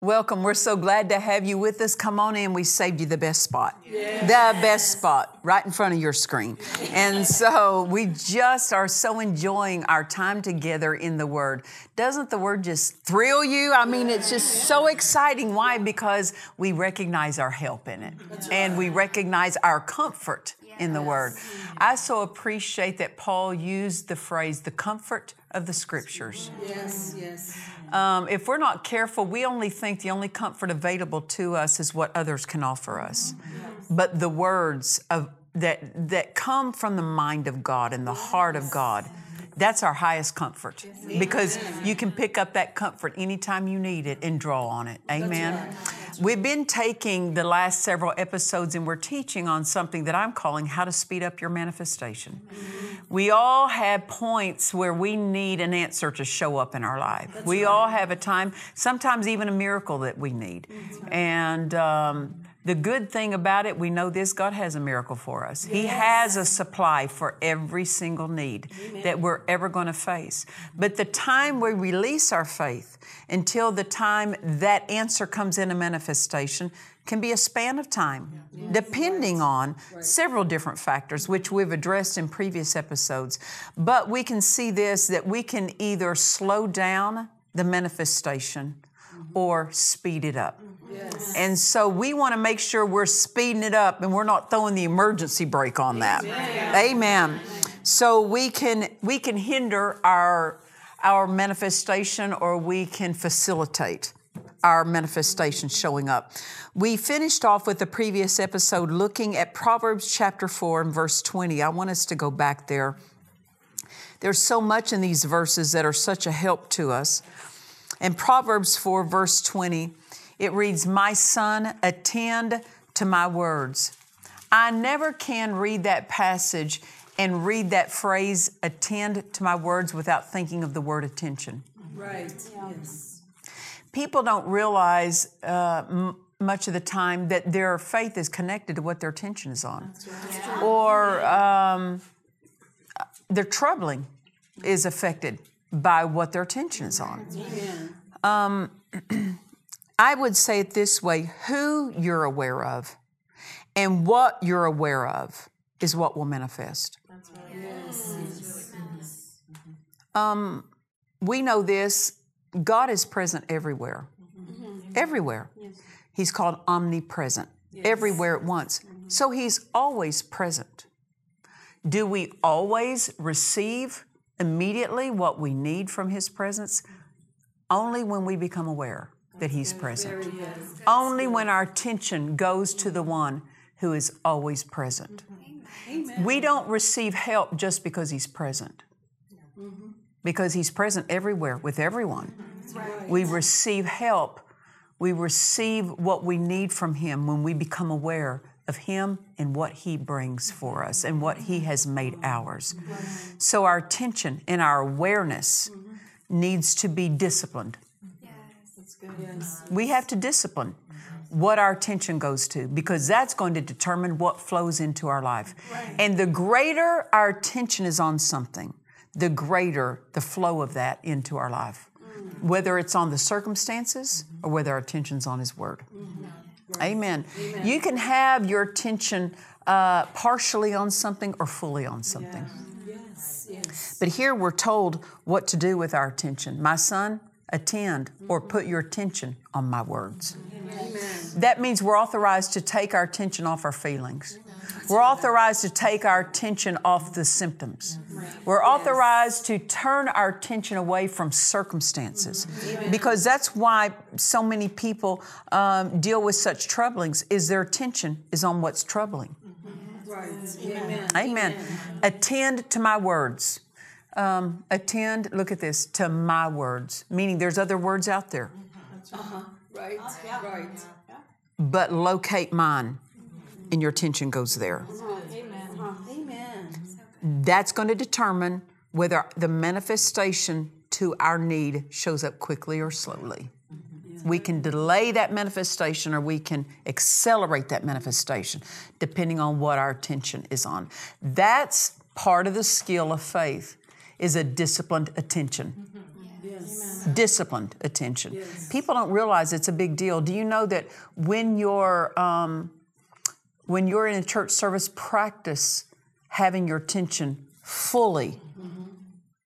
Welcome. We're so glad to have you with us. Come on in. We saved you the best spot. The best spot right in front of your screen. And so we just are so enjoying our time together in the Word. Doesn't the Word just thrill you? I mean, it's just so exciting. Why? Because we recognize our help in it and we recognize our comfort in the Word. I so appreciate that Paul used the phrase, the comfort of the Scriptures. Yes, yes. Um, if we're not careful, we only think the only comfort available to us is what others can offer us. But the words of that that come from the mind of God and the heart of God, that's our highest comfort. Because you can pick up that comfort anytime you need it and draw on it. Amen. We've been taking the last several episodes and we're teaching on something that I'm calling how to speed up your manifestation. We all have points where we need an answer to show up in our life. we all have a time, sometimes even a miracle that we need. And um, the good thing about it, we know this God has a miracle for us. He has a supply for every single need that we're ever going to face. But the time we release our faith until the time that answer comes in a manifestation can be a span of time, depending on several different factors, which we've addressed in previous episodes. But we can see this that we can either slow down the manifestation or speed it up. And so we want to make sure we're speeding it up and we're not throwing the emergency brake on that. Amen. So we can we can hinder our our manifestation or we can facilitate our manifestation showing up. We finished off with the previous episode looking at Proverbs chapter 4 and verse 20. I want us to go back there. There's so much in these verses that are such a help to us. In Proverbs 4, verse 20, it reads, My son, attend to my words. I never can read that passage and read that phrase, attend to my words, without thinking of the word attention. Right. Yes. People don't realize uh, m- much of the time that their faith is connected to what their attention is on. Or um, their troubling is affected by what their attention is on. Um, I would say it this way who you're aware of and what you're aware of is what will manifest. Um, we know this God is present everywhere. Everywhere. He's called omnipresent, everywhere at once. So He's always present. Do we always receive immediately what we need from His presence? Only when we become aware that He's present. Only when our attention goes to the one who is always present. We don't receive help just because He's present, because He's present everywhere with everyone. We receive help. We receive what we need from Him when we become aware of Him and what He brings for us and what He has made ours. So our attention and our awareness needs to be disciplined. We have to discipline what our attention goes to because that's going to determine what flows into our life. And the greater our attention is on something, the greater the flow of that into our life. Mm. Whether it's on the circumstances or whether our attention's on His Word. Amen. You can have your attention uh, partially on something or fully on something. Yes. Yes. But here we're told what to do with our attention. My son, attend or put your attention on my words. That means we're authorized to take our attention off our feelings. We're authorized to take our attention off the symptoms. We're authorized to turn our attention away from circumstances because that's why so many people um, deal with such troublings is their attention is on what's troubling. Right. Amen. Amen. Attend to my words. Um, attend, look at this, to my words, meaning there's other words out there, Right. Right. but locate mine and your attention goes there. Amen. That's going to determine whether the manifestation to our need shows up quickly or slowly. We can delay that manifestation or we can accelerate that manifestation depending on what our attention is on. That's part of the skill of faith is a disciplined attention. Disciplined attention. People don't realize it's a big deal. Do you know that when you're um, when you're in a church service, practice having your attention fully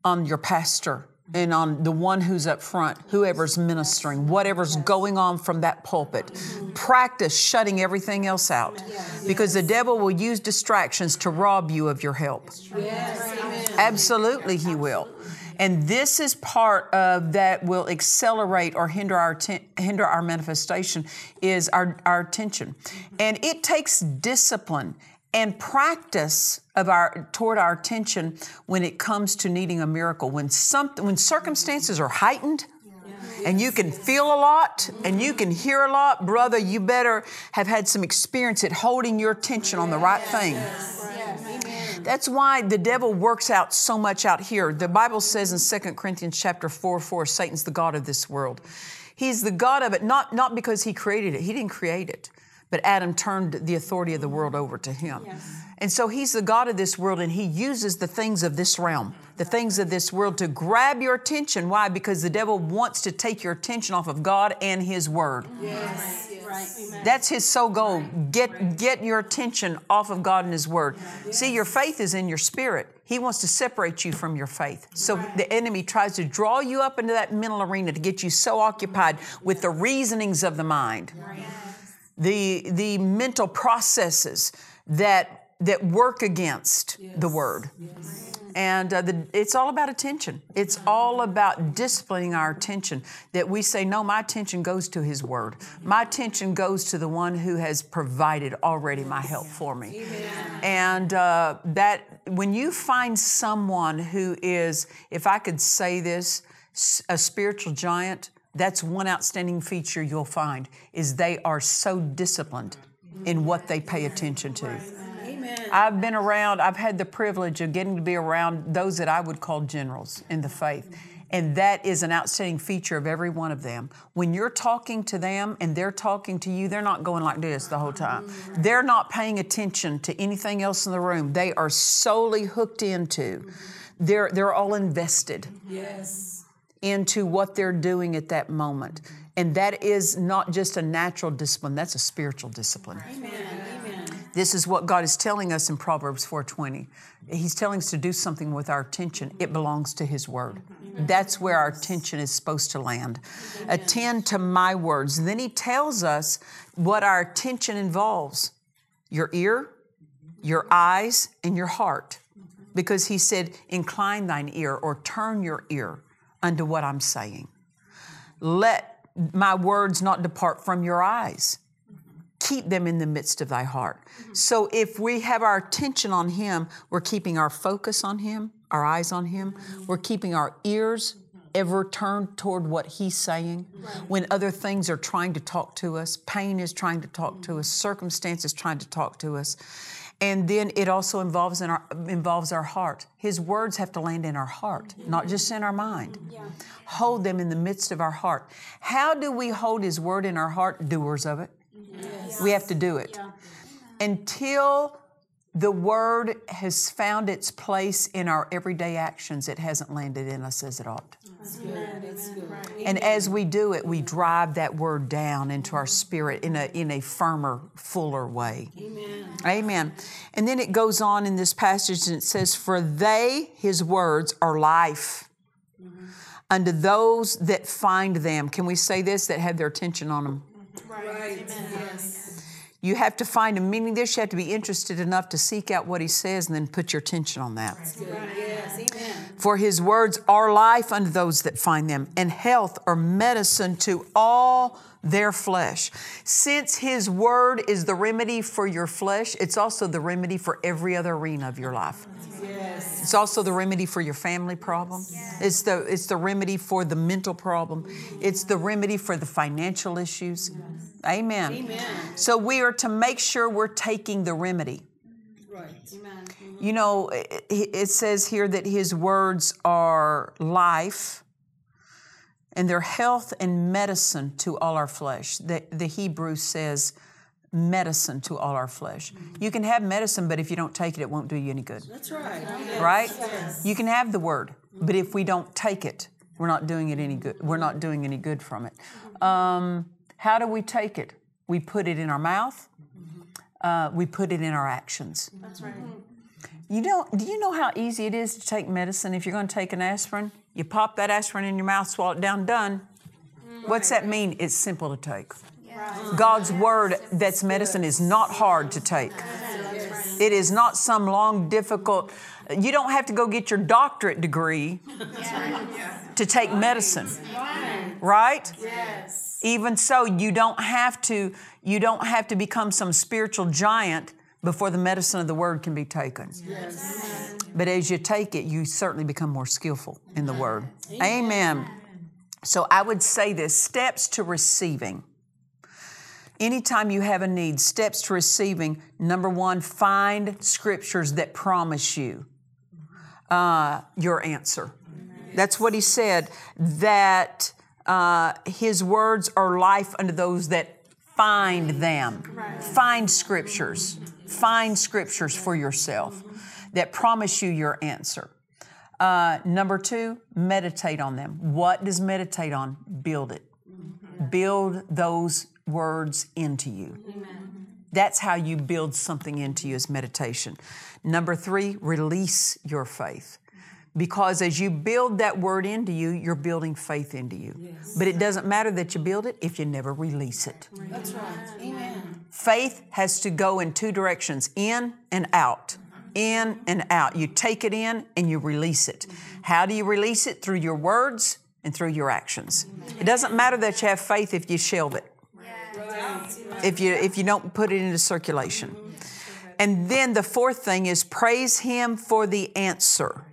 on your pastor and on the one who's up front, whoever's ministering, whatever's going on from that pulpit. Mm-hmm. Practice shutting everything else out because the devil will use distractions to rob you of your help. Absolutely, he will. And this is part of that will accelerate or hinder our hinder our manifestation is our, our attention. And it takes discipline and practice of our toward our attention when it comes to needing a miracle. When something when circumstances are heightened, and you can feel a lot and you can hear a lot, brother, you better have had some experience at holding your attention on the right thing. That's why the devil works out so much out here. The Bible says in 2 Corinthians chapter 4, 4, Satan's the God of this world. He's the God of it, not, not because he created it. He didn't create it. But Adam turned the authority of the world over to him. And so he's the God of this world, and he uses the things of this realm, the things of this world to grab your attention. Why? Because the devil wants to take your attention off of God and his word. Yes. Right. Amen. That's his sole goal. Get get your attention off of God and his word. See, your faith is in your spirit. He wants to separate you from your faith. So the enemy tries to draw you up into that mental arena to get you so occupied with the reasonings of the mind. The the mental processes that that work against the word. And uh, the, it's all about attention. It's all about disciplining our attention. That we say, no, my attention goes to His Word. My attention goes to the one who has provided already my help for me. And uh, that when you find someone who is, if I could say this, a spiritual giant, that's one outstanding feature you'll find is they are so disciplined in what they pay attention to. I've been around, I've had the privilege of getting to be around those that I would call generals in the faith. And that is an outstanding feature of every one of them. When you're talking to them and they're talking to you, they're not going like this the whole time. They're not paying attention to anything else in the room. They are solely hooked into, they're, they're all invested Yes. into what they're doing at that moment. And that is not just a natural discipline, that's a spiritual discipline. This is what God is telling us in Proverbs 4:20. He's telling us to do something with our attention. It belongs to his word. That's where our attention is supposed to land. Attend to my words. Then he tells us what our attention involves. Your ear, your eyes, and your heart. Because he said, incline thine ear or turn your ear unto what I'm saying. Let my words not depart from your eyes. Keep them in the midst of thy heart. Mm-hmm. So if we have our attention on him, we're keeping our focus on him, our eyes on him. Mm-hmm. We're keeping our ears mm-hmm. ever turned toward what he's saying. When other things are trying to talk to us, pain is trying to talk to us, circumstances trying to talk to us. And then it also involves in our involves our heart. His words have to land in our heart, not just in our mind. Hold them in the midst of our heart. How do we hold his word in our heart? Doers of it. We have to do it. Until the word has found its place in our everyday actions, it hasn't landed in us as it ought. And as we do it, we drive that word down into our spirit in a, in a firmer, fuller way. Amen. Amen. And then it goes on in this passage and it says, For they, his words, are life mm-hmm. unto those that find them. Can we say this? That have their attention on them. Right. Yes. You have to find him, meaning this, you have to be interested enough to seek out what he says and then put your attention on that. Yes. For his words are life unto those that find them, and health or medicine to all their flesh. Since his word is the remedy for your flesh, it's also the remedy for every other arena of your life. Yes. It's also the remedy for your family problem. It's the it's the remedy for the mental problem. It's the remedy for the financial issues. Amen. Amen. So we are to make sure we're taking the remedy. Right. Amen. You know, it, it says here that his words are life and they're health and medicine to all our flesh. The, the Hebrew says medicine to all our flesh. You can have medicine, but if you don't take it, it won't do you any good. That's right. Right? You can have the word, but if we don't take it, we're not doing it any good. We're not doing any good from it. Um, how do we take it? We put it in our mouth. Uh, we put it in our actions. That's right. You know, do you know how easy it is to take medicine? If you're going to take an aspirin, you pop that aspirin in your mouth, swallow it down, done. What's that mean? It's simple to take. God's word that's medicine is not hard to take. It is not some long, difficult, you don't have to go get your doctorate degree to take medicine. Right? Yes. Even so, you don't have to you don't have to become some spiritual giant before the medicine of the word can be taken. Yes. But as you take it, you certainly become more skillful in the word. Amen. So I would say this steps to receiving. Anytime you have a need, steps to receiving, number one, find scriptures that promise you uh, your answer. That's what he said, that uh, his words are life unto those that find them. Find scriptures. Find scriptures for yourself that promise you your answer. Uh, number two, meditate on them. What does meditate on? Build it. Build those words into you. That's how you build something into you as meditation. Number three, release your faith. Because as you build that word into you, you're building faith into you. But it doesn't matter that you build it if you never release it. That's right. Amen. Faith has to go in two directions in and out. In and out. You take it in and you release it. How do you release it? Through your words and through your actions. It doesn't matter that you have faith if you shelve it, if you, if you don't put it into circulation. And then the fourth thing is praise Him for the answer.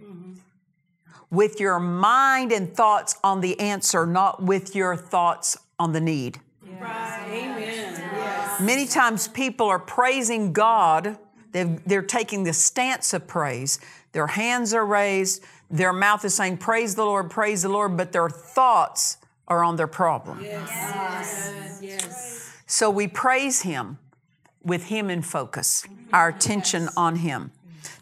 With your mind and thoughts on the answer, not with your thoughts on the need. Right, Amen. Yes. Many times people are praising God. They've, they're taking the stance of praise. Their hands are raised. Their mouth is saying, Praise the Lord, praise the Lord, but their thoughts are on their problem. Yes. Yes. So we praise Him with Him in focus, our attention on Him.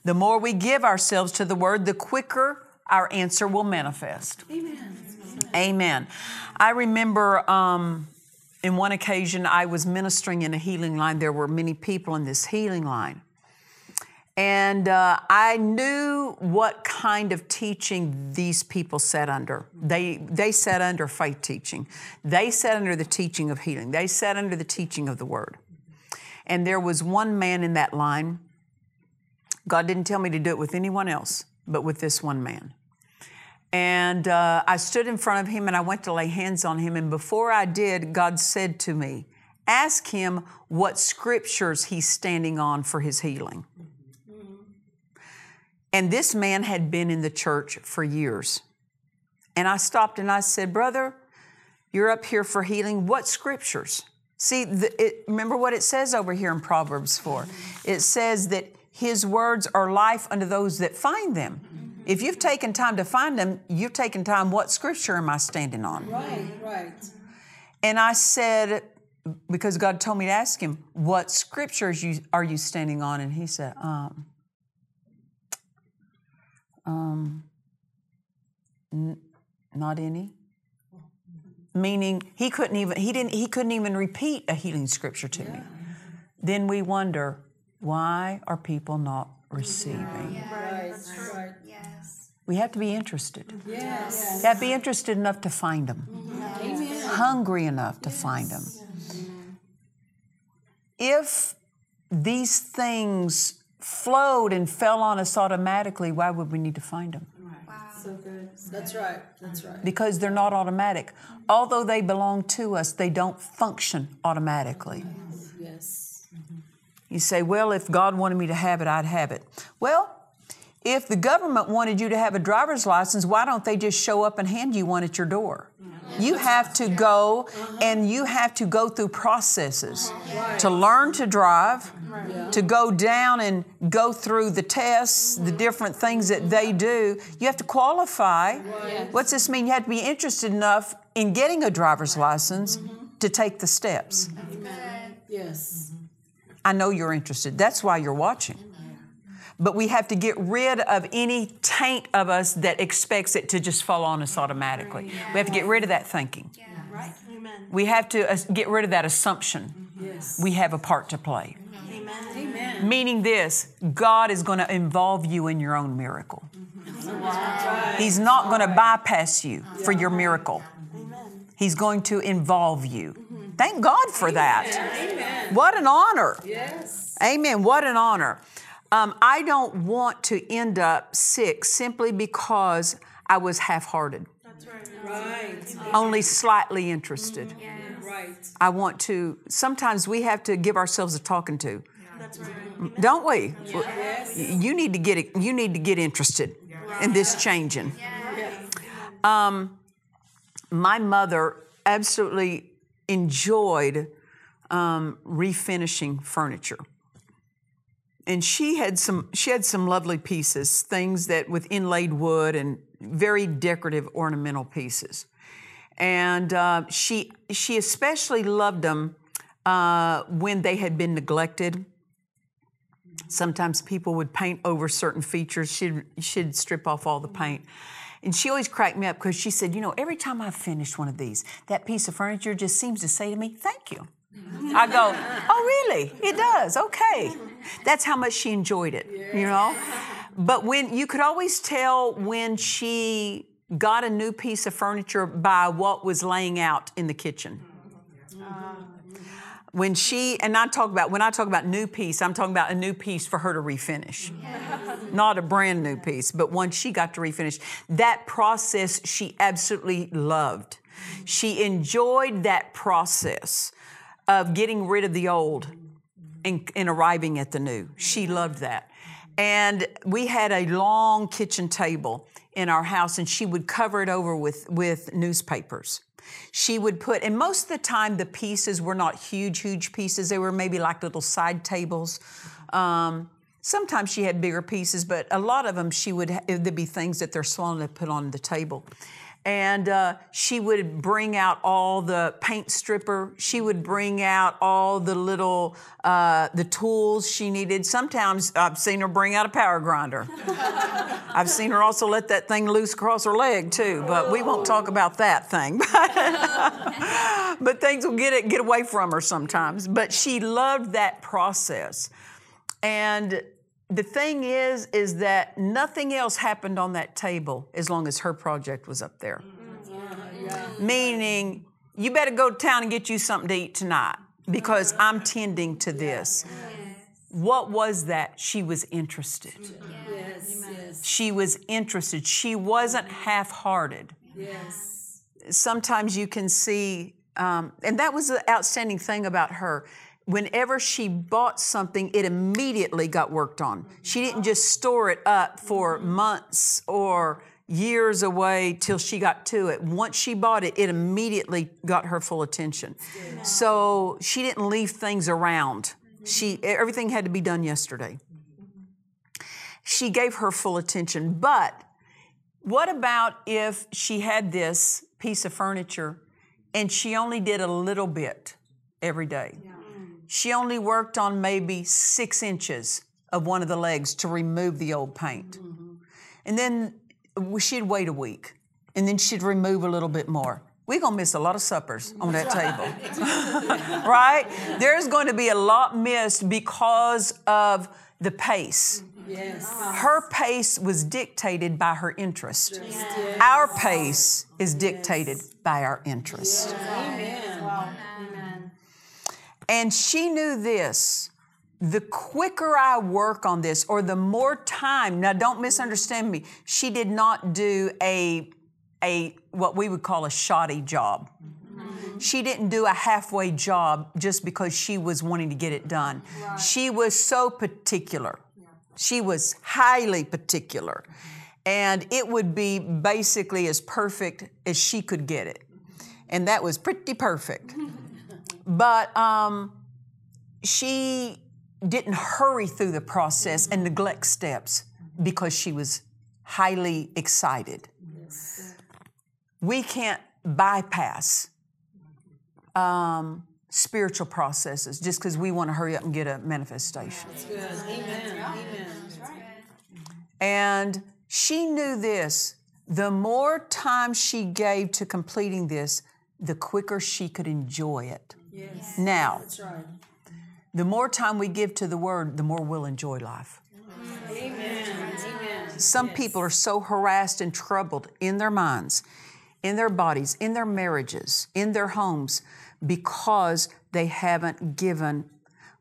The more we give ourselves to the Word, the quicker our answer will manifest. Amen. Amen. I remember um, in one occasion I was ministering in a healing line. There were many people in this healing line. And uh, I knew what kind of teaching these people sat under. They, they sat under faith teaching. They sat under the teaching of healing. They sat under the teaching of the word. And there was one man in that line. God didn't tell me to do it with anyone else, but with this one man. And uh, I stood in front of him and I went to lay hands on him. And before I did, God said to me, Ask him what scriptures he's standing on for his healing. And this man had been in the church for years. And I stopped and I said, Brother, you're up here for healing. What scriptures? See, the, it, remember what it says over here in Proverbs 4. It says that his words are life unto those that find them. If you've taken time to find them, you've taken time, what scripture am I standing on? Right. Right. And I said, because God told me to ask him, what scriptures you, are you standing on? And he said, um, um, n- not any. Meaning he couldn't even he didn't he couldn't even repeat a healing scripture to me. Then we wonder why are people not receiving? Right. Right. We have to be interested. Yes. You have to be interested enough to find them. Amen. Hungry enough to find them. if these things flowed and fell on us automatically, why would we need to find them? Wow. So good. That's right. That's right. Because they're not automatic. Although they belong to us, they don't function automatically. Yes. You say, well, if God wanted me to have it, I'd have it. Well, if the government wanted you to have a driver's license, why don't they just show up and hand you one at your door? You have to go and you have to go through processes to learn to drive, to go down and go through the tests, the different things that they do. You have to qualify. What's this mean? You have to be interested enough in getting a driver's license to take the steps. Yes. I know you're interested. That's why you're watching. But we have to get rid of any taint of us that expects it to just fall on us automatically. We have to get rid of that thinking. Right. We have to uh, get rid of that assumption. Yes. We have a part to play. Amen. Meaning this God is going to involve you in your own miracle. He's not going to bypass you for your miracle. He's going to involve you. Thank God for that. What an honor. Yes. Amen. What an honor. Um, I don't want to end up sick simply because I was half hearted, Right. only slightly interested. Right. I want to, sometimes we have to give ourselves a talking to. Right. Don't we? Yes. You need to get it, you need to get interested in this changing. Um, my mother absolutely enjoyed um, refinishing furniture. And she had some she had some lovely pieces things that with inlaid wood and very decorative ornamental pieces. And uh, she she especially loved them uh, when they had been neglected. Sometimes people would paint over certain features. She'd she'd strip off all the paint and she always cracked me up because she said you know every time i finish one of these that piece of furniture just seems to say to me thank you I go, oh, really? It does. Okay. That's how much she enjoyed it, you know? But when you could always tell when she got a new piece of furniture by what was laying out in the kitchen. Mm-hmm. Uh, When she, and I talk about, when I talk about new piece, I'm talking about a new piece for her to refinish. Not a brand new piece, but one she got to refinish. That process she absolutely loved. She enjoyed that process of getting rid of the old and, and, arriving at the new. She loved that. And we had a long kitchen table in our house, and she would cover it over with, with newspapers. She would put, and most of the time the pieces were not huge, huge pieces. They were maybe like little side tables. Um, sometimes she had bigger pieces, but a lot of them she would, there'd be things that they're swollen to put on the table and uh, she would bring out all the paint stripper. She would bring out all the little uh, the tools she needed. Sometimes i've seen her bring out a power grinder. I've seen her also let that thing loose across her leg too but we won't talk about that thing. But things will get it get away from her sometimes. But she loved that process. And the thing is is that nothing else happened on that table as long as her project was up there meaning you better go to town and get you something to eat tonight because i'm tending to this what was that she was interested Yes. Yes. she was interested she wasn't half-hearted Yes. sometimes you can see um, and that was the outstanding thing about her whenever she bought something, it immediately got worked on. She didn't just store it up for mm-hmm. months or years away till she got to it. Once she bought it, it immediately got her full attention. So she didn't leave things around. Mm-hmm. She everything had to be done yesterday. Mm-hmm. She gave her full attention. But what about if she had this piece of furniture and she only did a little bit every day? She only worked on maybe six inches of one of the legs to remove the old paint. And then she'd wait a week, and then she'd remove a little bit more. We're gonna miss a lot of suppers on that table, right? There's going to be a lot missed because of the pace. Yes. Her pace was dictated by her interest. Our pace is dictated by our interest. Amen. And she knew this. The quicker I work on this, or the more time, now don't misunderstand me, she did not do a, a what we would call a shoddy job. She didn't do a halfway job just because she was wanting to get it done. She was so particular. She was highly particular. And it would be basically as perfect as she could get it. And that was pretty perfect. But um, she didn't hurry through the process and neglect steps because she was highly excited. We can't bypass um, spiritual processes just because we want to hurry up and get a manifestation. Good. Amen. Amen. And she knew this the more time she gave to completing this, the quicker she could enjoy it. Yes. Now, That's right. the more time we give to the word, the more we'll enjoy life. Amen. Amen. Some people are so harassed and troubled in their minds, in their bodies, in their marriages, in their homes, because they haven't given,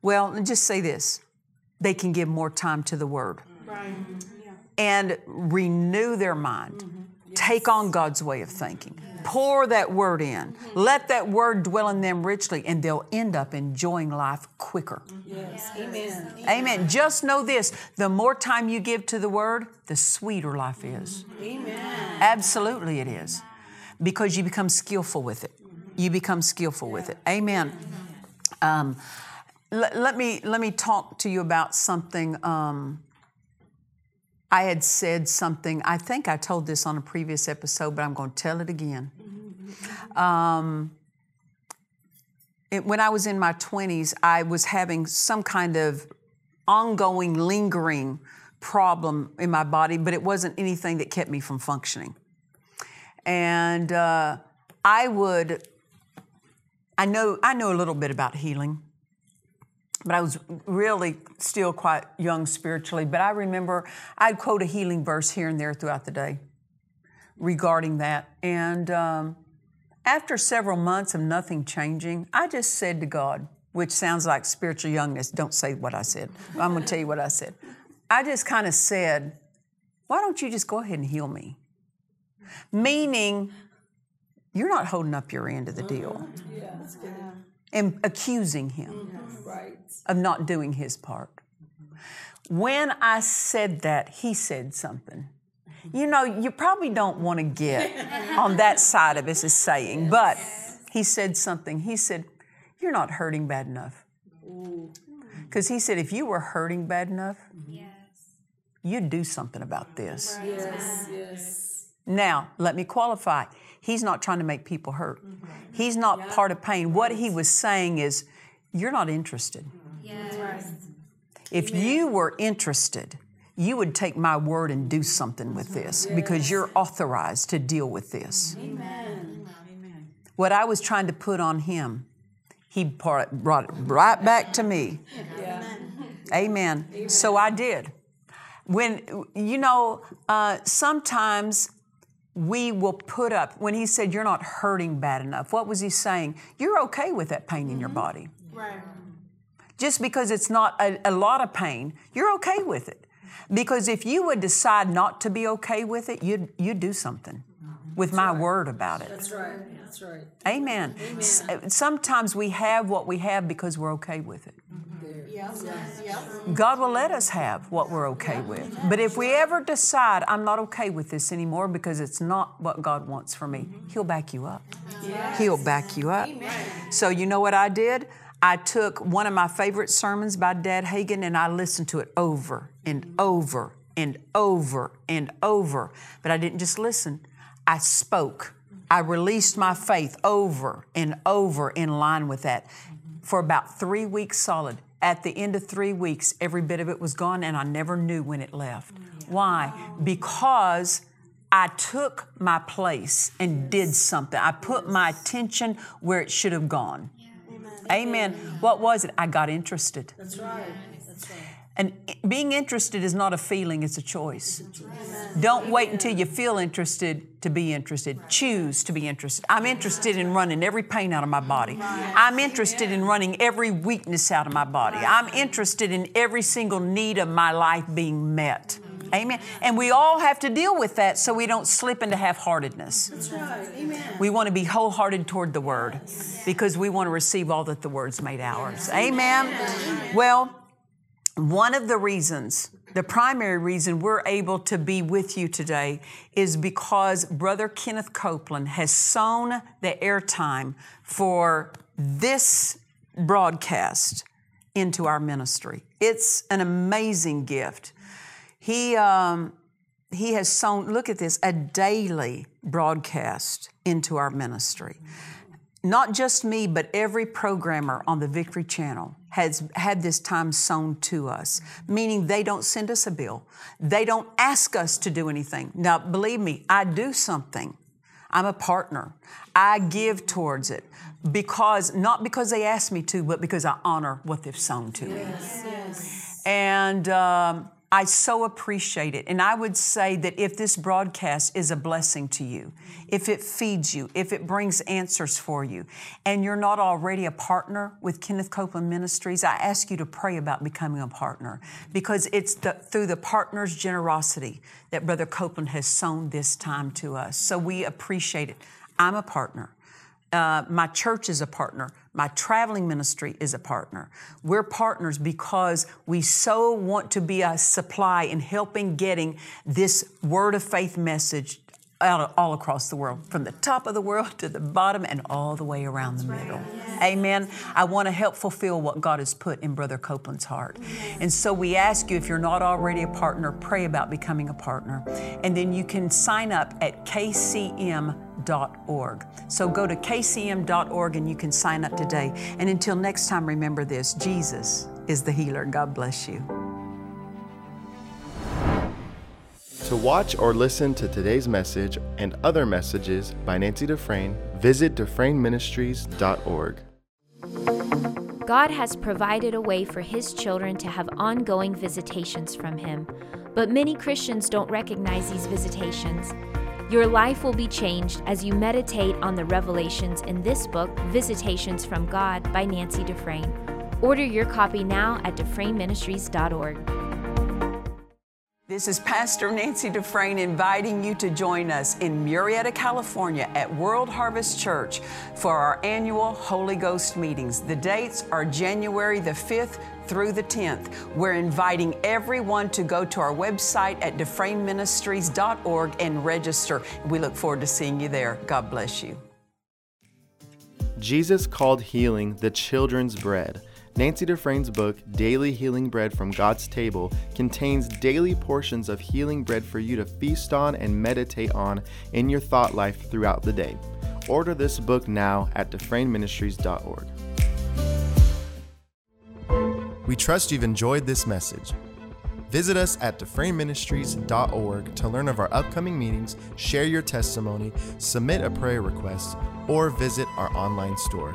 well, just say this they can give more time to the Word Right. and renew their mind. Mm-hmm. Take on God's way of thinking. Pour that word in. Let that word dwell in them richly, and they'll end up enjoying life quicker. Yes. Amen. Amen. Just know this the more time you give to the word, the sweeter life is. Amen. Absolutely, it is. Because you become skillful with it. You become skillful with it. Amen. Um, let, let me let me talk to you about something. Um, I had said something. I think I told this on a previous episode, but I'm going to tell it again. Um, it, when I was in my 20s, I was having some kind of ongoing, lingering problem in my body, but it wasn't anything that kept me from functioning. And uh, I would, I know, I know a little bit about healing, but I was really still quite young spiritually. But I remember I'd quote a healing verse here and there throughout the day regarding that. And um, after several months of nothing changing, I just said to God, which sounds like spiritual youngness. Don't say what I said. I'm going to tell you what I said. I just kind of said, Why don't you just go ahead and heal me? Meaning, you're not holding up your end of the deal Yeah. That's good. and accusing him mm-hmm. Right. of not doing his part. When I said that, he said something. You know, you probably don't want to get on that side of us as saying, but he said something. He said, You're not hurting bad enough. Because he said, If you were hurting bad enough, mm-hmm. you'd do something about this. Yes. Yes. Now, let me qualify. He's not trying to make people hurt. He's not part of pain. What he was saying is, You're not interested. If you were interested, you would take my word and do something with this because you're authorized to deal with this. Amen. What I was trying to put on him, he brought it, right back to me. Yeah. Amen. So I did. When, you know, uh, sometimes we will put up, when he said, You're not hurting bad enough, what was he saying? You're okay with that pain in your mm-hmm. body. Right. Just because it's not a, a lot of pain, you're okay with it. Because if you would decide not to be okay with it, you'd, you'd do something with my word about it. That's right. That's right. Amen. S- uh, Sometimes we have what we have because we're okay with it. Mm-hmm. God will let us have what we're okay with. But if we ever decide, I'm not okay with this anymore because it's not what God wants for me, mm-hmm. He'll back you up. He'll back you up. So, you know what I did? I took one of my favorite sermons by Dad Hagin and I listened to it over and over and over and over. But I didn't just listen, I spoke. I released my faith over and over in line with that for about three weeks solid. At the end of three weeks, every bit of it was gone, and I never knew when it left. Why? Because I took my place and did something. I put my attention where it should have gone. Amen. What was it? I got interested. That's right. That's right. And being interested is not a feeling, it's a choice. Don't wait until you feel interested to be interested. Choose to be interested. I'm interested in running every pain out of my body. I'm interested in running every weakness out of my body. I'm interested in every single need of my life being met. Amen. And we all have to deal with that so we don't slip into half heartedness. That's right. Amen. We want to be wholehearted toward the Word because we want to receive all that the Word's made ours. Amen. Well, one of the reasons, the primary reason we're able to be with you today is because Brother Kenneth Copeland has sown the airtime for this broadcast into our ministry. It's an amazing gift. He, um, he has sown, look at this, a daily broadcast into our ministry. Not just me, but every programmer on the Victory Channel has had this time sown to us, meaning they don't send us a bill. They don't ask us to do anything. Now, believe me, I do something. I'm a partner. I give towards it because, not because they ask me to, but because I honor what they've sown to me. Yes, yes. And um, I so appreciate it. And I would say that if this broadcast is a blessing to you, if it feeds you, if it brings answers for you, and you're not already a partner with Kenneth Copeland Ministries, I ask you to pray about becoming a partner because it's the, through the partner's generosity that Brother Copeland has sown this time to us. So we appreciate it. I'm a partner. Uh, my church is a partner. My traveling ministry is a partner. We're partners because we so want to be a supply in helping getting this word of faith message out all across the world, from the top of the world to the bottom and all the way around the middle. Amen. I want to help fulfill what God has put in Brother Copeland's heart. And so we ask you, if you're not already a partner, pray about becoming a partner. And then you can sign up at kcm.org. So go to kcm.org and you can sign up today. And until next time, remember this Jesus is the healer. God bless you. To watch or listen to today's message and other messages by Nancy Dufresne, visit DufresneMinistries.org. God has provided a way for His children to have ongoing visitations from Him, but many Christians don't recognize these visitations. Your life will be changed as you meditate on the revelations in this book, Visitations from God by Nancy Dufresne. Order your copy now at DufresneMinistries.org. This is Pastor Nancy Dufresne inviting you to join us in Murrieta, California at World Harvest Church for our annual Holy Ghost meetings. The dates are January the 5th through the 10th. We're inviting everyone to go to our website at DufresneMinistries.org and register. We look forward to seeing you there. God bless you. Jesus called healing the children's bread. Nancy Dufresne's book, Daily Healing Bread from God's Table, contains daily portions of healing bread for you to feast on and meditate on in your thought life throughout the day. Order this book now at DufresneMinistries.org. We trust you've enjoyed this message. Visit us at DufresneMinistries.org to learn of our upcoming meetings, share your testimony, submit a prayer request, or visit our online store.